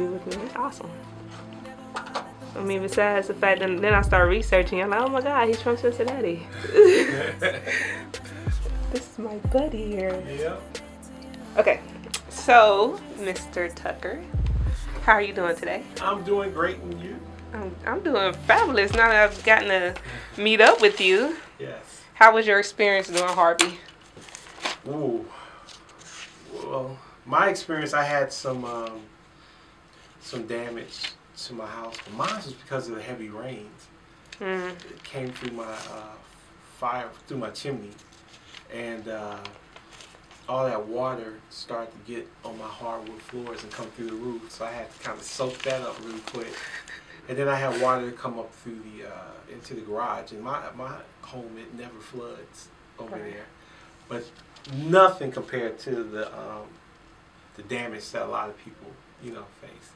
interview with me. It's awesome. I mean, besides the fact that then I start researching, I'm like, oh my God, he's from Cincinnati. this is my buddy here. Yep. Okay, so Mr. Tucker, how are you doing today? I'm doing great, and you? I'm, I'm doing fabulous now that I've gotten to meet up with you. Yes. How was your experience doing Harvey? Ooh. Well, my experience, I had some um, some damage to my house, but mine was because of the heavy rains. Mm. It came through my uh, fire through my chimney, and uh, all that water started to get on my hardwood floors and come through the roof. So I had to kind of soak that up really quick. And then I had water come up through the uh, into the garage. And my my home it never floods over Right. there, but nothing compared to the um, the damage that a lot of people you know face.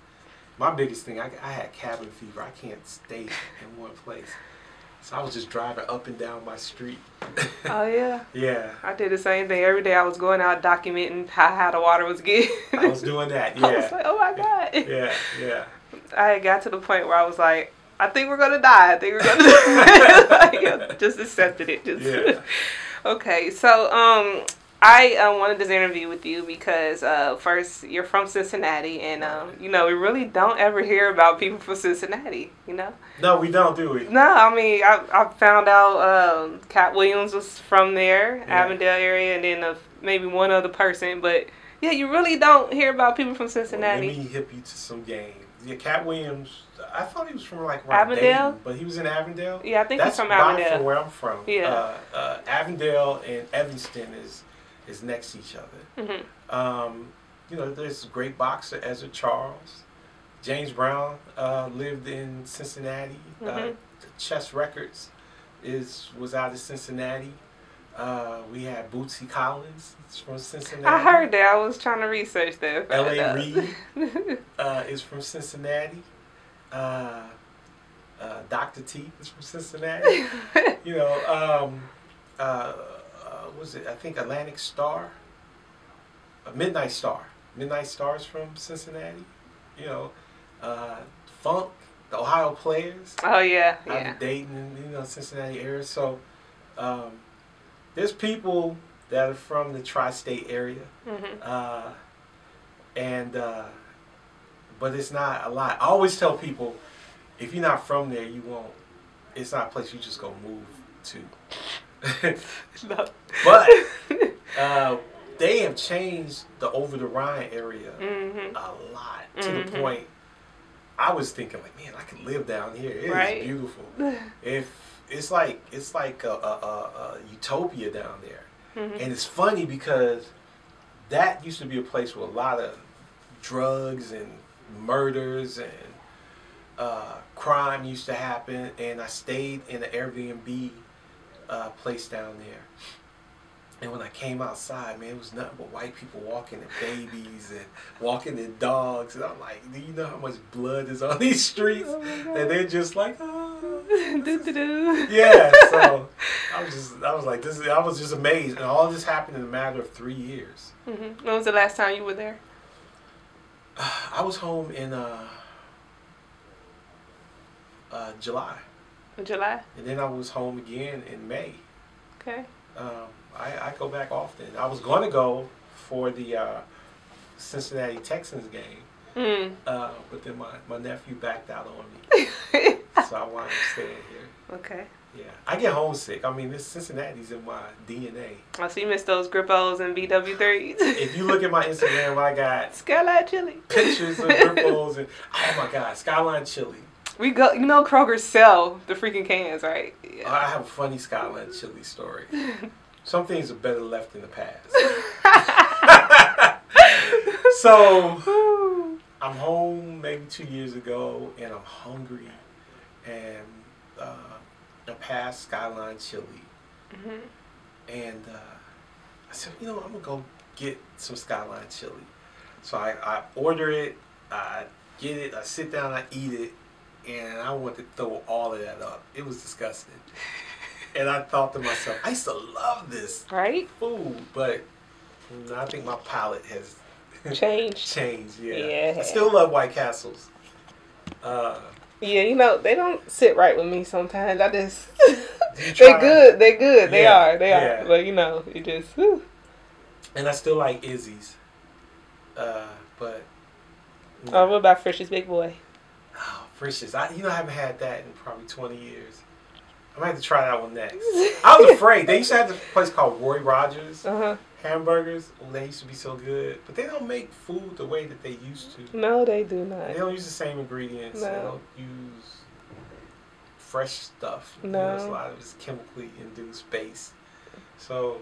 My biggest thing, I, I had cabin fever. I can't stay in one place, so I was just driving up and down my street. Oh yeah, yeah, I did the same thing. Every day I was going out documenting how, how the water was getting. I was doing that. I was Yeah, like, oh my God. yeah, yeah. I had got to the point where I was like, I think we're gonna die. I think we're gonna die. like, just accepted it. Just Yeah. okay. So um, I uh, wanted this interview with you because uh, first you're from Cincinnati, and um, you know we really don't ever hear about people from Cincinnati. You know. No, we don't, do we? No, I mean I, I found out um, Katt Williams was from there, Yeah. Avondale area, and then uh, maybe one other person, but. Yeah, you really don't hear about people from Well, Cincinnati. let me hip you to some game. Yeah, Katt Williams. I thought he was from like Avondale? Dayton, but he was in Avondale. yeah, I think That's he's from Avondale. from where I'm from. Yeah. Uh, uh, Avondale and Evanston is is next to each other. hmm Um, you know, there's a great boxer Ezzard Charles. James Brown uh, lived in Cincinnati. Uh, Mhm. Chess Records is was out of Cincinnati. Uh, we had Bootsy Collins it's from Cincinnati. I heard that. I was trying to research that. L.A. Reid uh, is from Cincinnati. Uh, uh, Dr. T is from Cincinnati. you know, um, uh, uh, what was it? I think Atlantic Starr, Midnight Star. Midnight Stars from Cincinnati. You know, uh, Funk, the Ohio Players oh yeah, yeah. out yeah. of Dayton and you know Cincinnati area. So um, there's people that are from the tri-state area, hmm uh, and uh, but it's not a lot. I always tell people, if you're not from there, you won't. It's not a place you just go move to. But uh, they have changed the over the Rhine area hmm a lot to Mhm. the point. I was thinking like, man, I could live down here. It is Right. beautiful. If it's like it's like a, a, a, a utopia down there, hmm and it's funny because that used to be a place with a lot of drugs and murders and uh, crime used to happen. And I stayed in an Airbnb uh, place down there. And when I came outside, man, it was nothing but white people walking and babies and walking their dogs. And I'm like, do you know how much blood is on these streets? Oh and they're just like, oh. Yeah, so I was just, I was like, this. Is, I was just amazed, and all this happened in a matter of three years. Mhm. When was the last time you were there? I was home in uh, uh, July, In July. and then I was home again in May. Okay. Um, I, I go back often. I was going to go for the uh, Cincinnati Texans game, Mm. uh, but then my, my nephew backed out on me, so I wound up staying here. okay. Yeah, I get homesick. I mean, this Cincinnati's in my DNA. I see you missed those Grippos and BW3s. If you look at my Instagram, I got Skyline Chili. pictures of Grippos and oh my God, Skyline Chili. We go. You know Kroger sell the freaking cans, right? Yeah. I have a funny Skyline Chili story. Some things are better left in the past. so I'm home maybe two years ago, and I'm hungry, and uh, I passed Skyline Chili, Mhm. and uh, I said, you know, I'm gonna go get some Skyline Chili. So I, I order it, I get it, I sit down, I eat it, and I want to throw all of that up. It was disgusting. And I thought to myself, I used to love this Right? food, but I think my palate has changed. changed, yeah. Yeah. I still love White Castles. Uh, Yeah, you know they don't sit right with me sometimes. I just they're good, They're good, they Yeah, are, they yeah. are. But you know, it just whew. and I still like Izzy's. Uh, but oh, what about Frisch's Big Boy? Frisch's. I, you know, I haven't had that in probably 20 years. I might have to try that one next. I was afraid. They used to have this place called Roy Rogers Uh huh. hamburgers. Oh, they used to be so good. But they don't make food the way that they used to. No, they do not. They don't use the same ingredients. No. They don't use fresh stuff. You No. know, it's a lot of it's chemically induced base. So,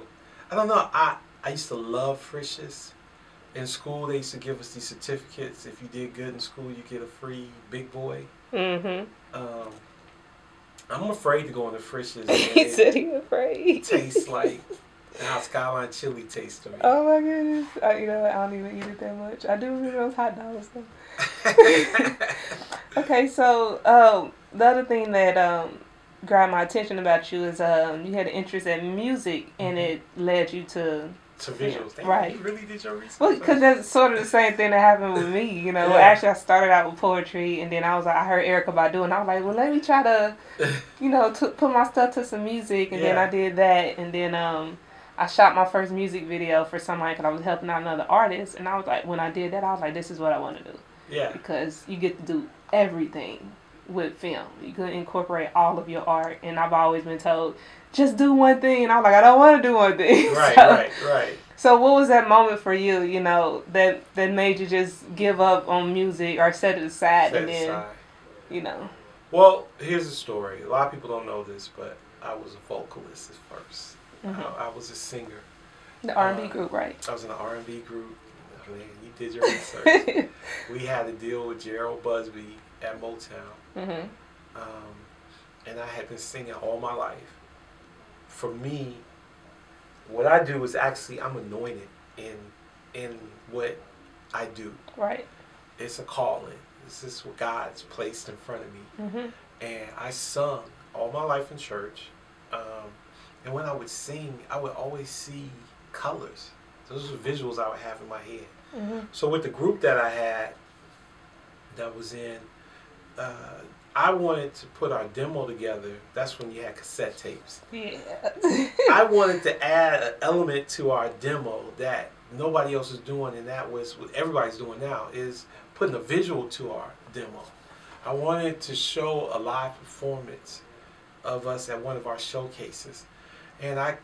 I don't know. I, I used to love Frisch's. In school, they used to give us these certificates. If you did good in school, you get a free Big Boy. Mm-hmm. Um, I'm afraid to go in the Frisch's. he said he afraid. tastes like how Skyline chili tastes to me. Oh my goodness! I, you know, I don't even eat it that much. I do remember those hot dogs though. Okay, so um, the other thing that um, grabbed my attention about you is um, you had an interest in music, and Mhm. it led you to to visuals. Damn, Right. You really did your research. well, because that's sort of the same thing that happened with me. You know, Yeah. actually, I started out with poetry, and then I was like, I heard Erykah Badu, and I was like, well, let me try to, you know, to put my stuff to some music, and then I did that, and then um. I shot my first music video for somebody because I was helping out another artist, and I was like, when I did that, I was like, this is what I want to do yeah. because you get to do everything with film. You can incorporate all of your art, and I've always been told just do one thing, and I'm like, I don't want to do one thing. Right, so, right, right. So, what was that moment for you? You know that that made you just give up on music or set it aside, Set and then aside. you know. Well, here's the story. A lot of people don't know this, but I was a vocalist at 1st Mhm. I, I was a singer. The R and B Uh, group, right? I was in an R&B group. Man, you did your research. we had a deal with Jheryl Busby at Motown. mhm. um, and I had been singing all my life. For me, what I do is actually I'm anointed in in what I do. Right. It's a calling. This is what God's placed in front of me, Mm-hmm. and I sung all my life in church. Um, and when I would sing, I would always see colors. Those were visuals I would have in my head. Mm-hmm. So with the group that I had, that was in, uh, I wanted to put our demo together. That's when you had cassette tapes. Yeah. I wanted to add an element to our demo that nobody else is doing, and that was what everybody's doing now is putting a visual to our demo. I wanted to show a live performance of us at one of our showcases, and I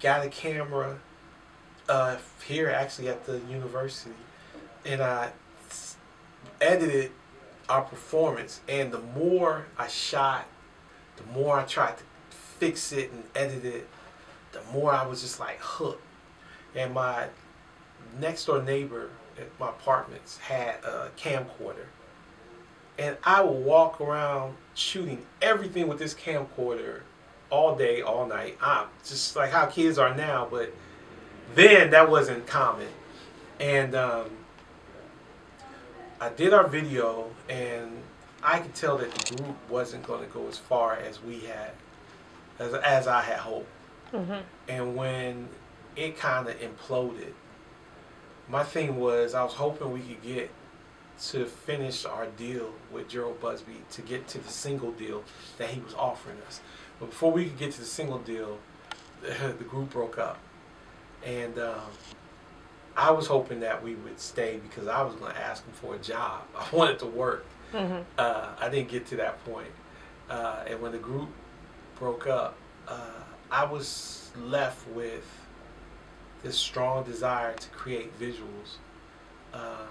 got a camera uh, here actually at the university, and I edited our performance. And the more I shot, the more I tried to fix it and edit it, the more I was just like hooked. And my next door neighbor at my apartments had a camcorder. And I would walk around shooting everything with this camcorder all day, all night. I'm just like how kids are now, but then that wasn't common. And um, I did our video, and I could tell that the group wasn't going to go as far as we had, as, as I had hoped. Mhm. And when it kind of imploded, my thing was I was hoping we could get to finish our deal with Jheryl Busby to get to the single deal that he was offering us. But before we could get to the single deal, the, the group broke up. And um, I was hoping that we would stay because I was going to ask him for a job. I wanted to work. Mhm. Uh, I didn't get to that point. Uh, and when the group broke up, uh, I was left with this strong desire to create visuals. Uh,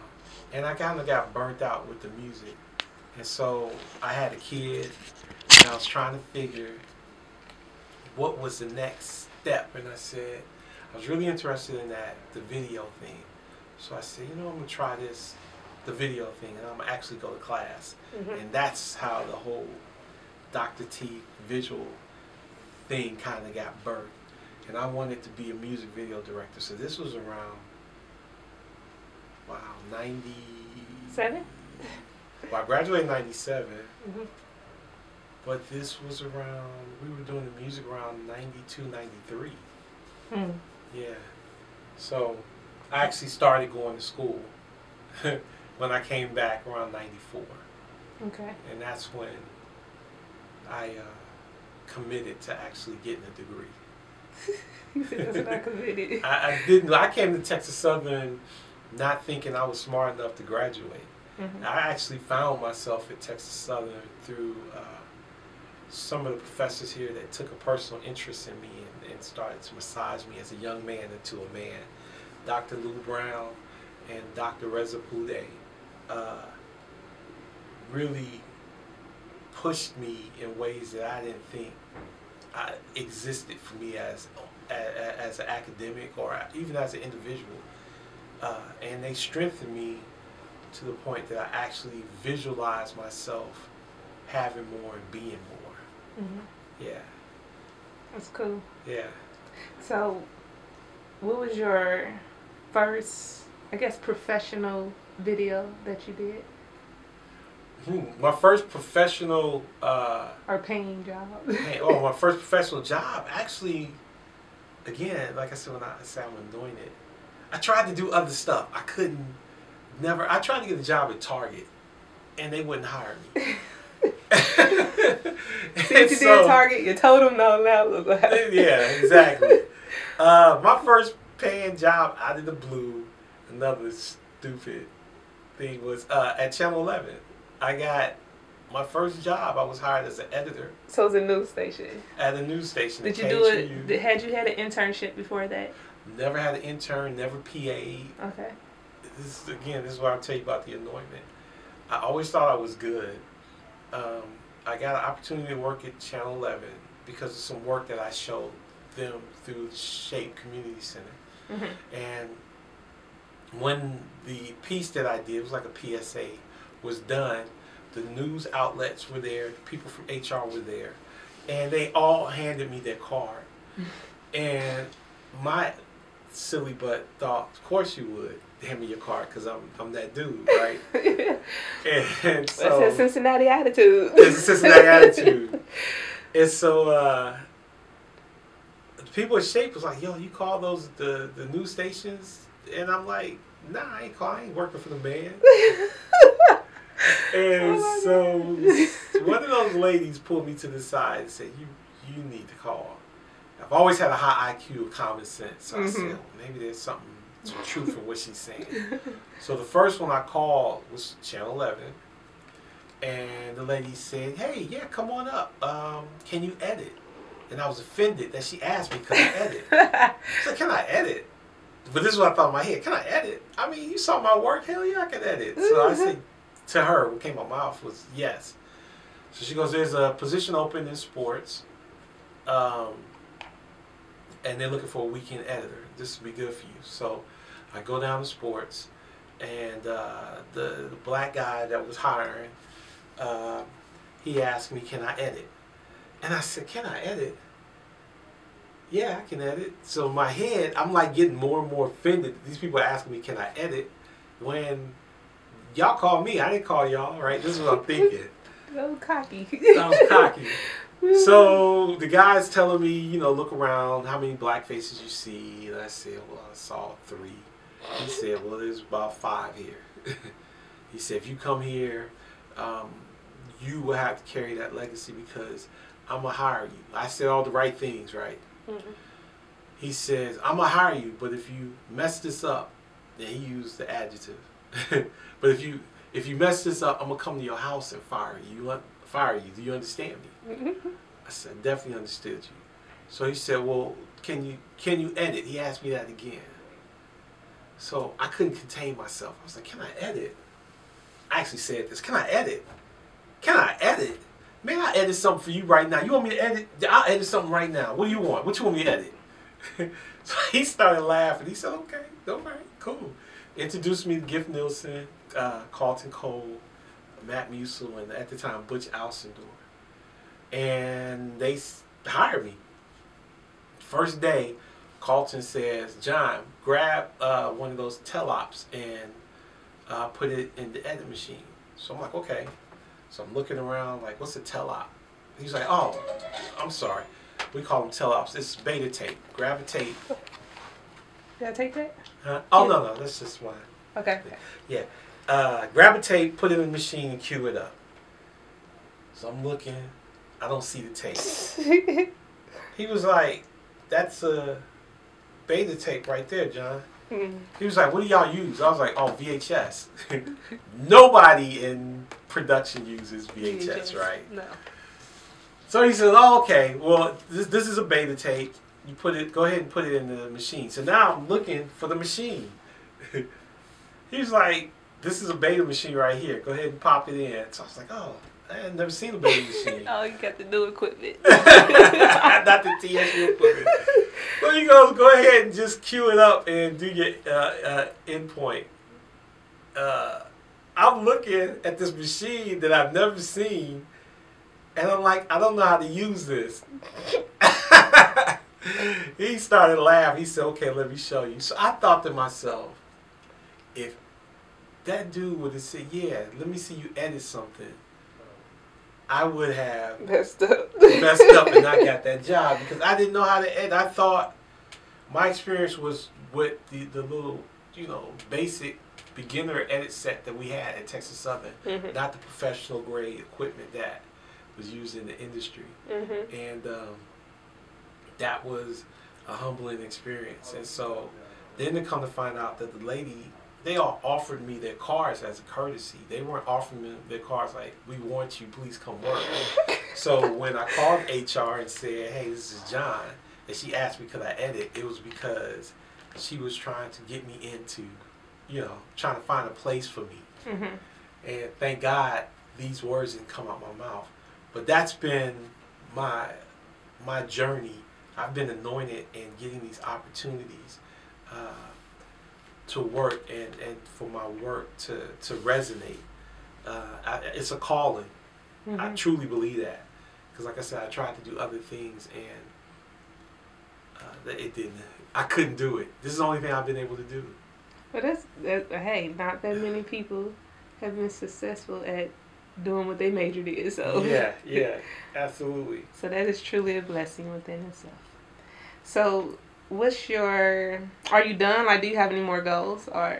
and I kind of got burnt out with the music. And so I had a kid, and I was trying to figure what was the next step. And I said, I was really interested in that, the video thing. So I said, you know, I'm going to try this, the video thing, and I'm going to actually go to class. Mhm. And that's how the whole Dr. T visual thing kind of got birthed. And I wanted to be a music video director. So this was around, wow, 97? Well, I graduated in 97, Mhm. but this was around, we were doing the music around 92, 93. Mm. Yeah. So I actually started going to school when I came back around '94. Okay. And that's when I uh, committed to actually getting a degree. you said that's I committed. I, I, didn't. I came to Texas Southern not thinking I was smart enough to graduate. Mm-hmm. I actually found myself at Texas Southern through uh, some of the professors here that took a personal interest in me and, and started to massage me as a young man into a man. Dr. Lou Brown and Dr. Reza Pude uh, really pushed me in ways that I didn't think I existed for me as as, as an academic or even as an individual. Uh, and they strengthened me to the point that I actually visualize myself having more and being more. Mm-hmm. Yeah. That's cool. Yeah. So, what was your first, I guess, professional video that you did? Hmm, my first professional uh, or paying job. oh, my first professional job. Actually, again, like I said when I said I'm doing it, I tried to do other stuff. I couldn't. Never. I tried to get a job at Target, and they wouldn't hire me. See what you so, did Target? You told them no now. Look what happened. Yeah, exactly. Uh, my first paying job out of the blue, another stupid thing was uh, at Channel 11. I got my first job. I was hired as an editor. So it's a news station. At a news station. Did you do it? Had you had an internship before that? Never had an intern. Never PA. Okay. This again. This is what I'll tell you about the anointment. I always thought I was good. Um, I got an opportunity to work at Channel 11 because of some work that I showed them through the Shape Community Center. Mm-hmm. And when the piece that I did was like a PSA was done, the news outlets were there, people from HR were there, and they all handed me their card. and my silly butt thought, of course you would hand me your card because I'm I'm that dude, right? and, and so it's a Cincinnati attitude. it's a Cincinnati attitude. And so uh, the people at Shape was like, "Yo, you call those the the news stations?" And I'm like, "Nah, I ain't call. I ain't working for the man." and oh so one of those ladies pulled me to the side and said, "You you need to call." I've always had a high IQ of common sense, so mm-hmm. I said, well, maybe there's something some truth in what she's saying. so the first one I called was Channel 11, and the lady said, "Hey, yeah, come on up. Um, can you edit?" And I was offended that she asked me, "Can I edit?" I said, "Can I edit?" But this is what I thought in my head. Can I edit? I mean, you saw my work. Hell yeah, I can edit. So I said, to her, what came out my mouth was yes. So she goes, "There's a position open in sports, um, and they're looking for a weekend editor. This would be good for you." So I go down to sports, and uh, the, the, black guy that was hiring, uh, he asked me, "Can I edit?" And I said, "Can I edit?" Yeah, I can edit. So my head, I'm like getting more and more offended. These people are asking me, "Can I edit?" When y'all call me. I didn't call y'all, right? This is what I'm thinking. Was cocky. I was cocky. so the guy's telling me, you know, look around, how many black faces you see. And I said, well, I saw three. He said, well, there's about five here. he said, if you come here, um, you will have to carry that legacy because I'm going to hire you. I said all the right things, right? Mm-hmm. He says, I'm going to hire you, but if you mess this up, then he used the adjective. but if you if you mess this up, I'm gonna come to your house and fire you. You fire you? Do you understand me? I said, definitely understood you. So he said, well, can you can you edit? He asked me that again. So I couldn't contain myself. I was like, can I edit? I actually said this. Can I edit? Can I edit? May I edit something for you right now? You want me to edit? I'll edit something right now. What do you want? What you want me to edit? so he started laughing. He said, okay, all right, cool introduced me to Giff Nielsen, uh, Carlton Cole, Matt Musil, and at the time Butch Alcindor. And they hired me. First day, Carlton says, John, grab uh, one of those telops and uh, put it in the edit machine. So I'm like, okay. So I'm looking around, like, what's a telop? He's like, oh, I'm sorry. We call them teleops. It's beta tape. Grab a tape, Did I take that? Huh? Oh no, no, that's just one. Okay. Yeah. Uh, grab a tape, put it in the machine, and cue it up. So I'm looking. I don't see the tape. He was like, "That's a beta tape right there, John." Mm. He was like, "What do y'all use?" I was like, "Oh, VHS." Nobody in production uses VHS, right? No. So he said, "Oh, okay. Well, this this is a beta tape. You put it. Go ahead and put it in the machine." So now I'm looking for the machine. He's like, "This is a beta machine right here. Go ahead and pop it in." So I was like, "Oh, I had never seen a baby machine." Oh, you got the new equipment. Not the TSU equipment. So he goes, "Go ahead and just cue it up and do your uh, uh, endpoint." Uh, I'm looking at this machine that I've never seen, and I'm like, I don't know how to use this. he started laughing. He said, "Okay, let me show you." So I thought to myself, if that dude would have said, "Yeah, let me see you edit something," I would have Messed up. messed up and I got that job because I didn't know how to edit. I thought my experience was with the, the little, you know, basic beginner edit set that we had at Texas Southern, Mhm. not the professional grade equipment that was used in the industry. Mhm. And um, that was a humbling experience. And so then to come to find out that the lady, they all offered me their cars as a courtesy. They weren't offering me their cars like, we want you, please come work. so when I called HR and said, hey, this is John, and she asked me could I edit, it was because she was trying to get me into, you know, trying to find a place for me. Mhm. And thank God these words didn't come out my mouth. But that's been my my journey. I've been anointed in getting these opportunities uh, to work and, and for my work to, to resonate. Uh, I, it's a calling. I Mhm. truly believe that. Because, like I said, I tried to do other things and uh, that it didn't. I couldn't do it. This is the only thing I've been able to do. But that's that, hey, not that many people have been successful at doing what they majored in. So Yeah, yeah, absolutely. So that is truly a blessing within itself. So, what's your? Are you done? Like, do you have any more goals? Or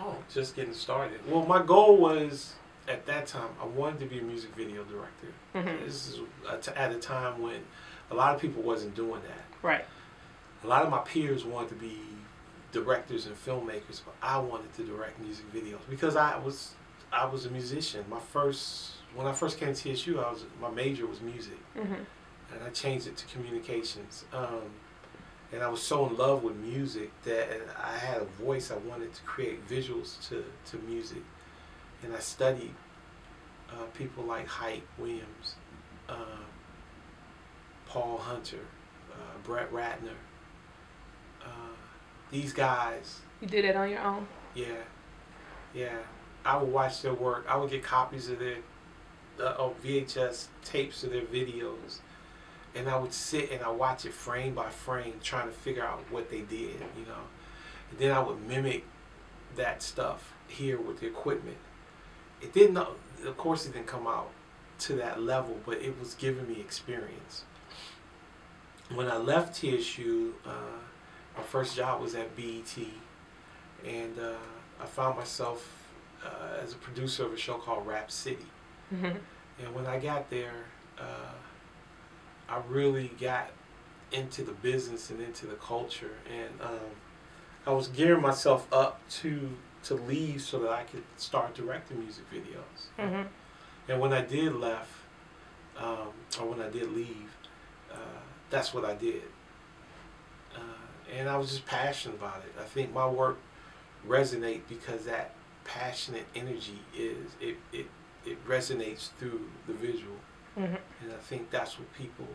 Oh, just getting started. Well, my goal was at that time I wanted to be a music video director. Mhm. This is t- at a time when a lot of people wasn't doing that. right? A lot of my peers wanted to be directors and filmmakers, but I wanted to direct music videos because I was I was a musician. My first when I first came to TSU, I was my major was music, Mm-hmm. and I changed it to communications. Um, and I was so in love with music that I had a voice. I wanted to create visuals to, to music, and I studied uh, people like Hype Williams, uh, Paul Hunter, uh, Brett Ratner. Uh, these guys, You did it on your own. yeah, yeah. I would watch their work. I would get copies of their uh, of VHS tapes of their videos, and I would sit and I watch it frame by frame, trying to figure out what they did, you know. And then I would mimic that stuff here with the equipment. It didn't, of course, it didn't come out to that level, but it was giving me experience. When I left TSU, uh, my first job was at BET, and uh, I found myself uh, as a producer of a show called Rap City. Mm-hmm. And when I got there, uh, I really got into the business and into the culture, and um, I was gearing myself up to to leave so that I could start directing music videos. Mm-hmm. And when I did left, um, or when I did leave, uh, that's what I did. Uh, and I was just passionate about it. I think my work resonate because that passionate energy is it it, it resonates through the visual, Mm-hmm. and I think that's what people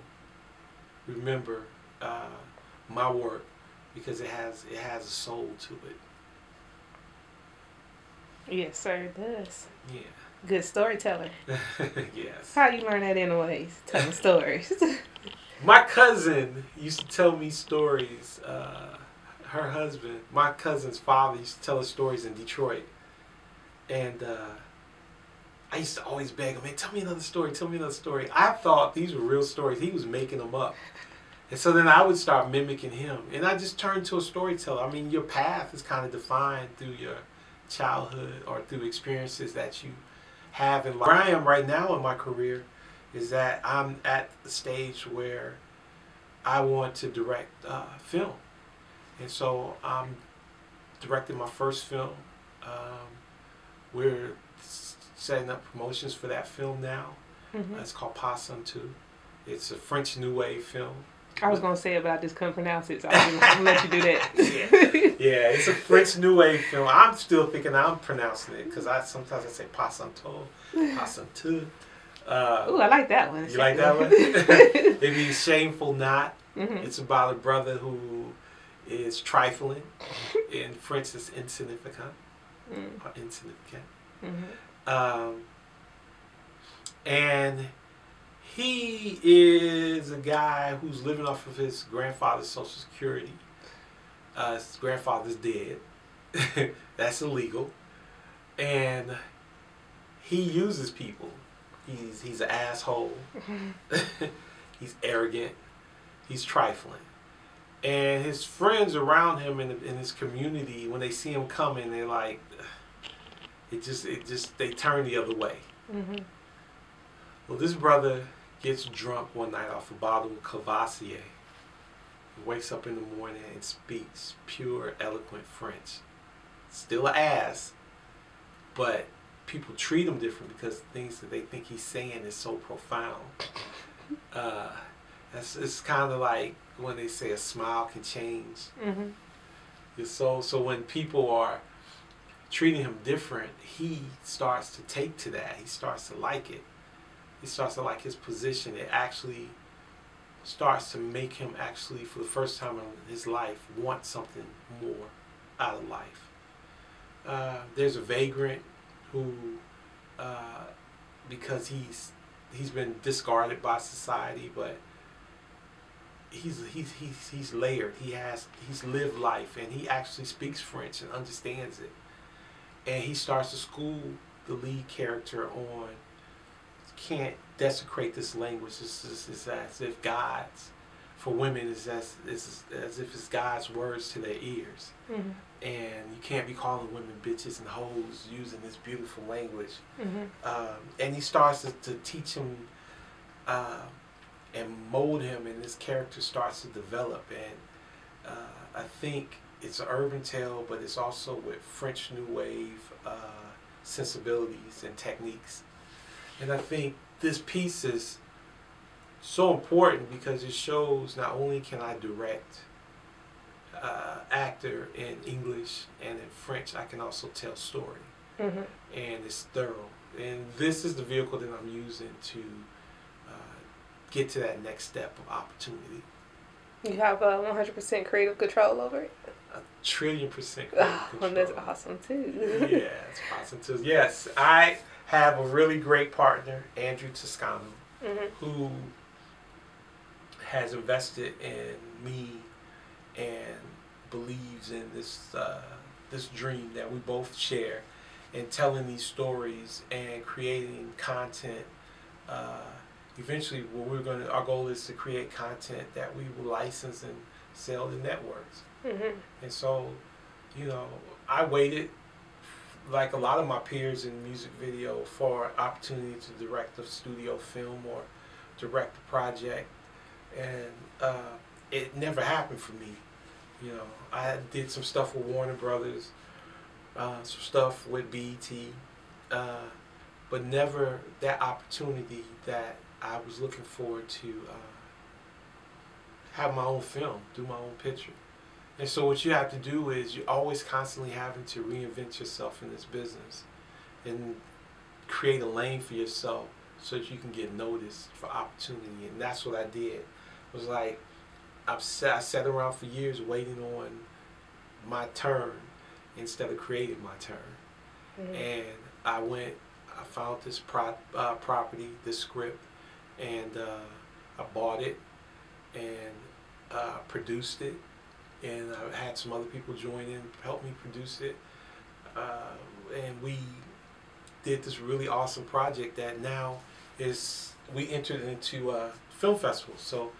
remember uh, my work because it has it has a soul to it. Yes, sir. It does. Yeah. Good storyteller. yes. How you learn that anyways? Telling stories. My cousin used to tell me stories. Uh, her husband, my cousin's father, used to tell us stories in Detroit, and uh, I used to always beg him, "Man, tell me another story. Tell me another story." I thought these were real stories. He was making them up, And so then I would start mimicking him. And I just turned to a storyteller. I mean, your path is kind of defined through your childhood or through experiences that you have in life. Where I am right now in my career is that I'm at the stage where I want to direct uh, film. And so I'm directing my first film. Um, we're setting up promotions for that film now. Mm-hmm. it's called Possum 2. It's a French New Wave film. I was gonna say it, but I just couldn't pronounce it, so I'm gonna let you do that. yeah. yeah, it's a French New Wave film. I'm still thinking I'm pronouncing it because I sometimes I say Possum 2, Possum 2. Uh, Ooh, I like that one. You like that one? it means shameful not. Mm-hmm. It's about a brother who is trifling. In French, it's insignificant. Mm. Or insignificant. Mm-hmm. Um, and he is a guy who's living off of his grandfather's social security. Uh, his grandfather's dead. That's illegal. And he uses people. He's he's an asshole. he's arrogant. He's trifling. And his friends around him in, in his community, when they see him coming, they're like, it just it just they turn the other way. Mm-hmm. Well, this brother gets drunk one night off a bottle of. He wakes up in the morning and speaks pure, eloquent French. Still an ass, but people treat him different because things that they think he's saying is so profound. Uh, it's, it's kind of like when they say a smile can change. Mm-hmm. So, so when people are treating him different, he starts to take to that. He starts to like it he starts to like his position. It actually starts to make him actually, for the first time in his life, want something more out of life. Uh, there's a vagrant who, uh, because he's he's been discarded by society, but he's he's he's he's layered. He has he's lived life, and he actually speaks French and understands it. And he starts to school the lead character on can't desecrate this language. It's, it's, it's as if God's, for women, is as, it's as if it's God's words to their ears. Mm-hmm. And you can't be calling women bitches and hoes using this beautiful language. Mm-hmm. Um, and he starts to, to teach him uh, and mold him, and this character starts to develop. And uh, I think it's an urban tale, but it's also with French New Wave uh, sensibilities and techniques and I think this piece is so important because it shows not only can I direct uh, actor in English and in French, I can also tell story. Mm-hmm. And it's thorough. And this is the vehicle that I'm using to uh, get to that next step of opportunity. You have a 100% creative control over it? A trillion percent. Oh, well, that's awesome too. yeah, it's awesome too. Yes, I have a really great partner, Andrew Toscano, mm-hmm. who has invested in me and believes in this uh, this dream that we both share, in telling these stories and creating content. Uh, eventually, what we're going to our goal is to create content that we will license and sell to networks. Mm-hmm. And so, you know, I waited like a lot of my peers in music video for opportunity to direct a studio film or direct a project. And uh, it never happened for me you know. I did some stuff with warner brothers uh, some stuff with bet uh, but never that opportunity that i was looking forward to uh, have my own film do my own picture and so what you have to do is you're always constantly having to reinvent yourself in this business and create a lane for yourself so that you can get noticed for opportunity. And that's what I did. It was like I've sat, I sat around for years waiting on my turn instead of creating my turn. Mm-hmm. And I went, I found this pro, uh, property, this script, and uh, I bought it and uh, produced it and I had some other people join in, help me produce it, uh, and we did this really awesome project that now is we entered into a film festival. So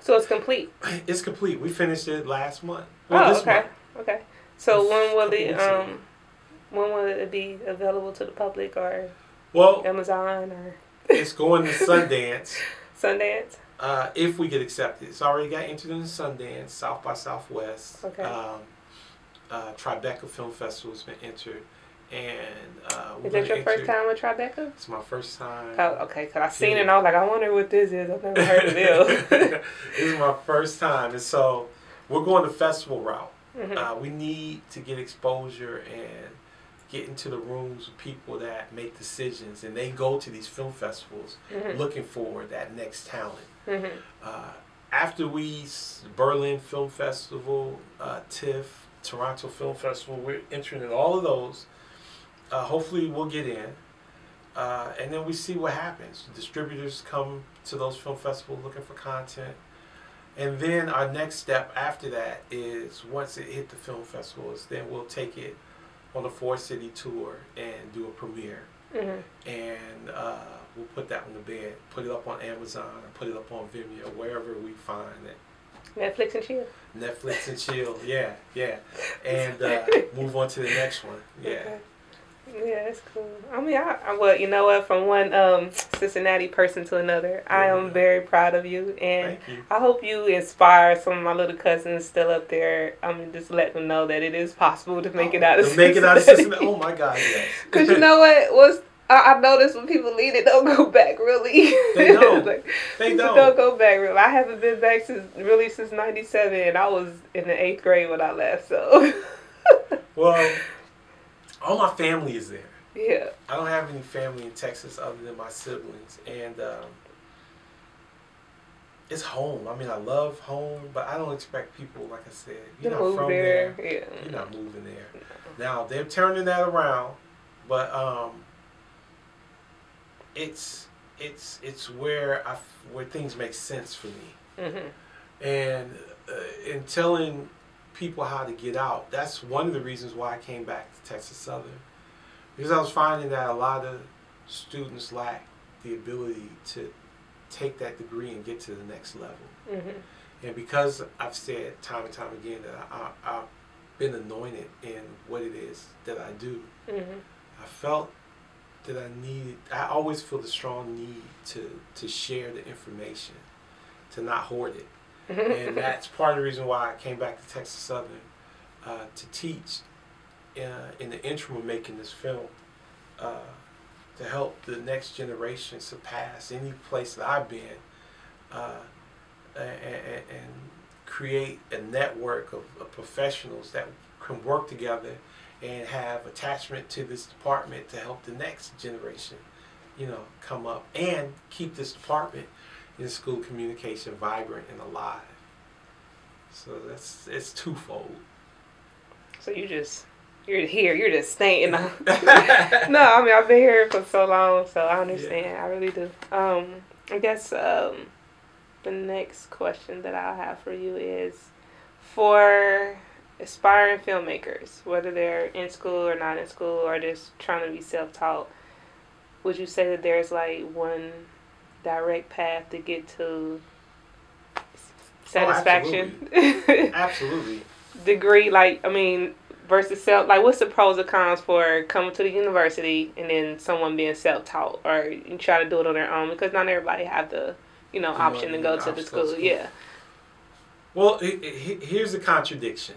So it's complete. It's complete. We finished it last month. Well, oh, this okay. month. Okay. So It's when will it um when will it be available to the public or Well, Amazon or it's going to Sundance. Sundance? Uh, if we get accepted, it's already got entered into Sundance, South by Southwest. Okay. Um, uh, Tribeca Film Festival has been entered, and uh, Is that your first time with Tribeca? It's my first time. Oh, okay, cause I seen it and I was like, I wonder what this is. I've never heard of it. this is my first time, and so we're going the festival route. Mhm. Uh, we need to get exposure and get into the rooms with people that make decisions, and they go to these film festivals Mhm. looking for that next talent. Mhm. Uh, after we Berlin Film Festival, uh, TIFF, Toronto Film Festival, we're entering in all of those. Uh, hopefully, we'll get in, uh, and then we see what happens. Distributors come to those film festivals looking for content, and then our next step after that is once it hit the film festivals, then we'll take it on a four city tour and do a premiere Mhm. and uh, we'll put that on the bed, put it up on Amazon, or put it up on Vimeo, wherever we find it. Netflix and chill. Netflix and chill, yeah, yeah, and uh, move on to the next one, yeah. Okay. Yeah, that's cool. I mean, I, I well, you know what? From one um, Cincinnati person to another, I am Yeah. very proud of you, and Thank you. I hope you inspire some of my little cousins still up there. I mean, just let them know that it is possible to make it out of To make it out of Cincinnati. Oh my God, yes. Because you know what was I, I noticed when people leave, they don't go back really. They don't. like, they don't. don't go back really. I haven't been back since really since '97, and I was in the eighth grade when I left. So Well, all my family is there. yeah, I don't have any family in Texas other than my siblings, and um, it's home. I mean, I love home, but I don't expect people, like I said, you're not from there. there. Yeah. You're not moving there. Now they're turning that around, but um, it's it's it's where I where things make sense for me, hmm and uh, in telling people how to get out. That's one of the reasons why I came back to Texas Southern, because I was finding that a lot of students lack the ability to take that degree and get to the next level. hmm And because I've said time and time again that I, I, I've been anointed in what it is that I do, hmm I felt that I needed, I always feel the strong need to, to share the information, to not hoard it. And that's part of the reason why I came back to Texas Southern uh, to teach uh, in the interim of making this film uh, to help the next generation surpass any place that I've been uh, and, and, and create a network of, of professionals that can work together and have attachment to this department to help the next generation, you know, come up and keep this department in school communication vibrant and alive. So that's it's twofold. So you just you're here. You're just staying. no, I mean I've been here for so long, so I understand. I really do. Um, I guess um, the next question that I'll have for you is for aspiring filmmakers, whether they're in school or not in school or just trying to be self-taught. Would you say that there's like one direct path to get to oh, satisfaction? Absolutely. degree like i mean versus self like what's the pros and cons for coming to the university and then someone being self-taught or you try to do it on their own because not everybody have the you know option to go to the school school. yeah Well, it, it, here's the contradiction.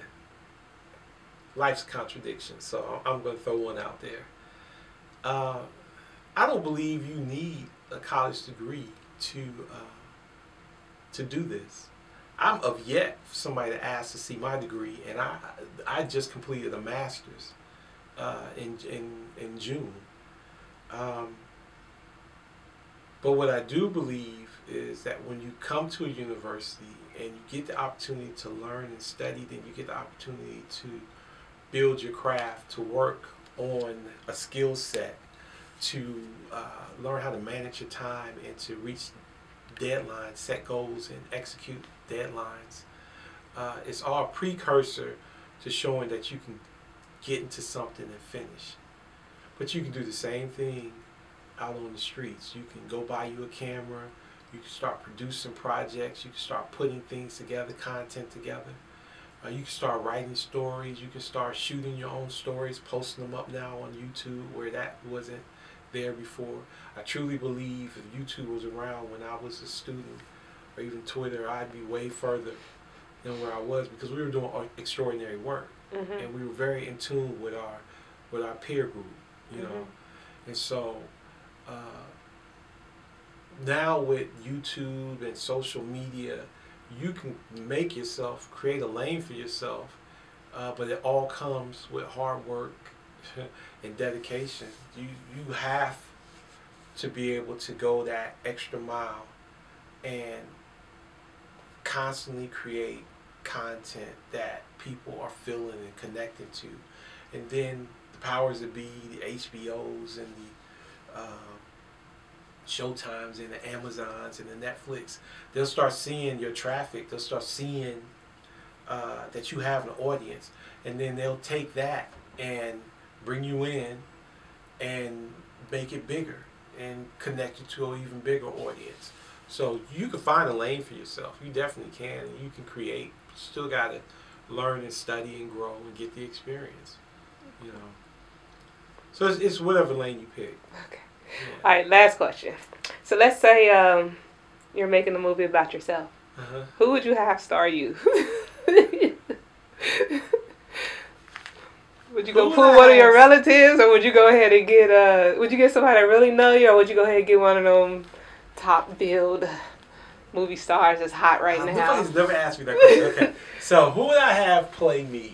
Life's a contradiction, so I'm going to throw one out there. Uh, I don't believe you need a college degree to uh, to do this. I'm of yet for somebody to ask to see my degree, and I I just completed a master's uh, in in in June. Um, but what I do believe is that when you come to a university and you get the opportunity to learn and study, then you get the opportunity to build your craft, to work on a skill set, to uh, learn how to manage your time and to reach deadlines, set goals, and execute deadlines. Uh, it's all a precursor to showing that you can get into something and finish. But you can do the same thing out on the streets. You can go buy you a camera. You can start producing projects. You can start putting things together, content together. Uh, you can start writing stories. You can start shooting your own stories, posting them up now on YouTube where that wasn't there before. I truly believe if YouTube was around when I was a student, or even Twitter, I'd be way further than where I was because we were doing extraordinary work Mm-hmm. and we were very in tune with our with our peer group, you know. Mhm. And so uh, now with YouTube and social media, you can make yourself create a lane for yourself, uh, but it all comes with hard work and dedication. You you have to be able to go that extra mile and constantly create content that people are feeling and connecting to. And then the powers that be, the HBOs and the um, Showtimes and the Amazons and the Netflix, they'll start seeing your traffic. They'll start seeing uh, that you have an audience. And then they'll take that and bring you in and make it bigger and connect you to an even bigger audience. So you can find a lane for yourself. You definitely can. And you can create. You still got to learn and study and grow and get the experience. You know. So it's, it's whatever lane you pick. Okay. All right, last question. So let's say um, you're making a movie about yourself. Uh-huh. Who would you have star you? would you go Who pull one of your relatives, or would you go ahead and get uh? Would you get somebody that really know you, or would you go ahead and get one of them top build movie stars that's hot right Uh, now? Nobody's never asked me that question. Okay. so who would I have play me?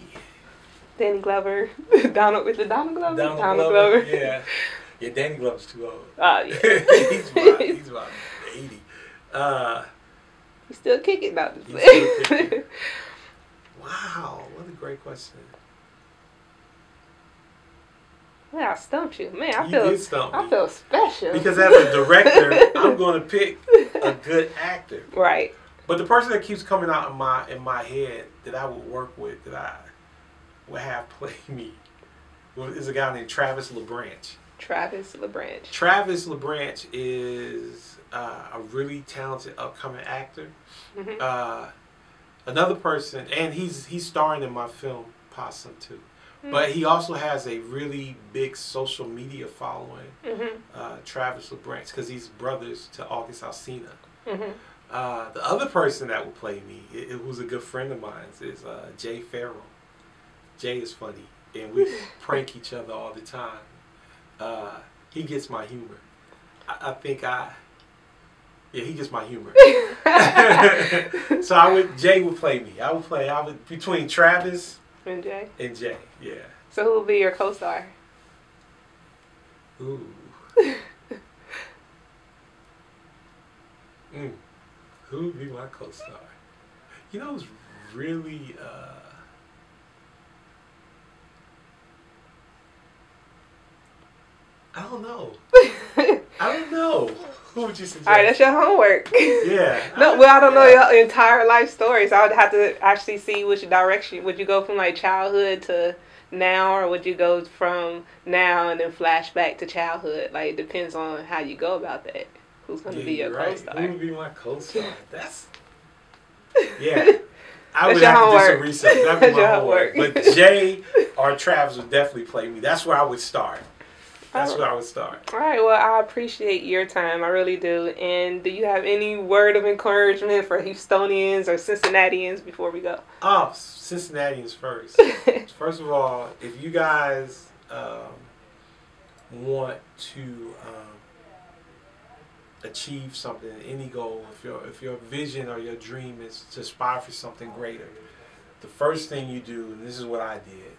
Danny Glover, Donald with the Donald Glover, Donald, Glover. Yeah. Yeah, Danny Glover's too old. Oh yeah, he's, about, he's about 80. Uh, he's still kicking out He's still kicking. wow, what a great question. Man, I stumped you, man. I you feel, stump I feel special. Because as a director, I'm going to pick a good actor. right. But the person that keeps coming out in my in my head that I would work with, that I would have play me, is a guy named Travis LeBranch. Travis LeBranch. Travis LeBranch is uh, a really talented upcoming actor. hmm Uh, another person, and he's he's starring in my film Possum too. But he also has a really big social media following, hmm uh, Travis LeBranch, because he's brothers to August Alsina. hmm Uh, the other person that will play me, it, it was a good friend of mine, is uh, Jay Farrell. Jay is funny, and we prank each other all the time. Uh, he gets my humor. I, I think I, yeah, he gets my humor. so I would Jay would play me. I would play. I would between Travis and Jay. and Jay. Yeah. So who will be your co-star? Ooh. mm. Who would be my co-star? You know, it was really. Uh, I don't know. I don't know. Who would you suggest? All right, that's your homework. yeah. No, well, I don't know your entire life story, so I would have to actually see which direction. Would you go from like childhood to now, or would you go from now and then flash back to childhood? Like, it depends on how you go about that. Who's going to Yeah, be your right. co-star? Who would be my co-star? That's yeah. I would have to do some homework. research. That'd That's be my homework. homework. But Jay or Travis would definitely play me. That's where I would start. That's Oh. where I would start. All right, well, I appreciate your time. I really do. And do you have any word of encouragement for Houstonians or Cincinnatians before we go? Oh, Cincinnatians first. First of all, if you guys um, want to um, achieve something, any goal, if your if your vision or your dream is to aspire for something greater, the first thing you do, and this is what I did,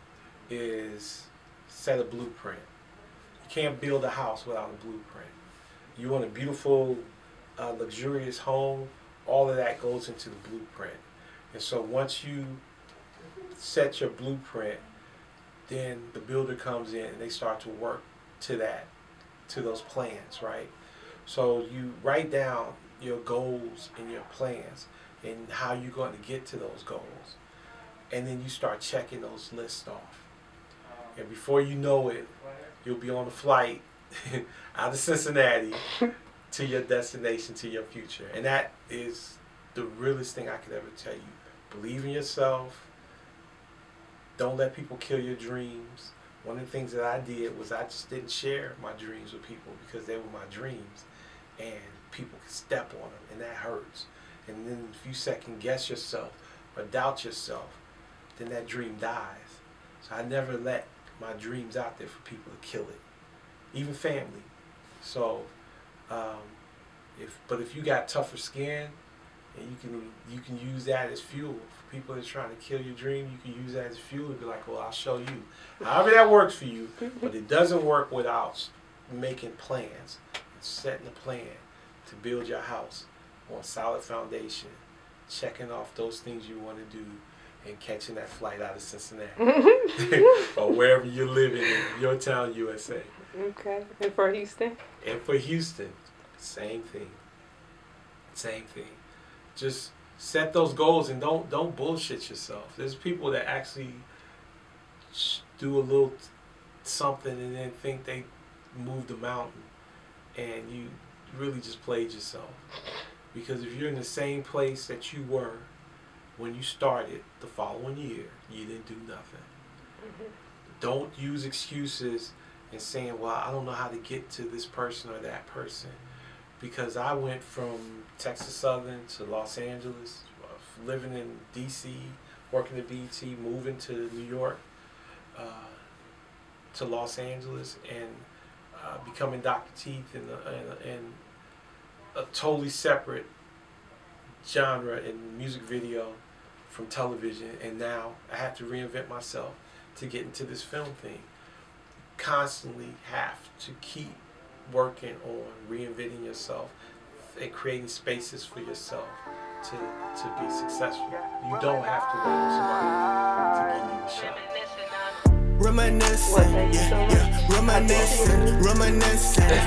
is set a blueprint. Can't build a house without a blueprint. You want a beautiful, uh, luxurious home. All of that goes into the blueprint. And so once you set your blueprint, then the builder comes in and they start to work to that, to those plans, right? So you write down your goals and your plans and how you're going to get to those goals. And then you start checking those lists off. And before you know it, you'll be on a flight out of Cincinnati to your destination, to your future. And that is the realest thing I could ever tell you. Believe in yourself. Don't let people kill your dreams. One of the things that I did was I just didn't share my dreams with people because they were my dreams. And people could step on them, and that hurts. And then if you second guess yourself or doubt yourself, then that dream dies. So I never let my dreams out there for people to kill it, even family. So, um, if but if you got tougher skin, and you can you can use that as fuel for people that's trying to kill your dream. You can use that as fuel and be like, well, I'll show you. However that works for you, but it doesn't work without making plans, setting a plan to build your house on solid foundation, checking off those things you want to do, and catching that flight out of Cincinnati or wherever you're living in your town, USA. Okay. And for Houston? And for Houston, same thing. Same thing. Just set those goals and don't don't bullshit yourself. There's people that actually do a little something and then think they moved a mountain, and you really just played yourself. Because if you're in the same place that you were when you started the following year, you didn't do nothing. Mm-hmm. Don't use excuses and saying, well, I don't know how to get to this person or that person. Because I went from Texas Southern to Los Angeles, living in D.C., working at BET, moving to New York, uh, to Los Angeles, and uh, becoming Dr. Teeth in, in, in a totally separate genre in music video from television, and now I have to reinvent myself to get into this film thing. Constantly have to keep working on reinventing yourself and creating spaces for yourself to, to be successful. You don't have to wait for somebody to give you the shot. Reminiscing, yeah, yeah, reminiscing, reminiscing.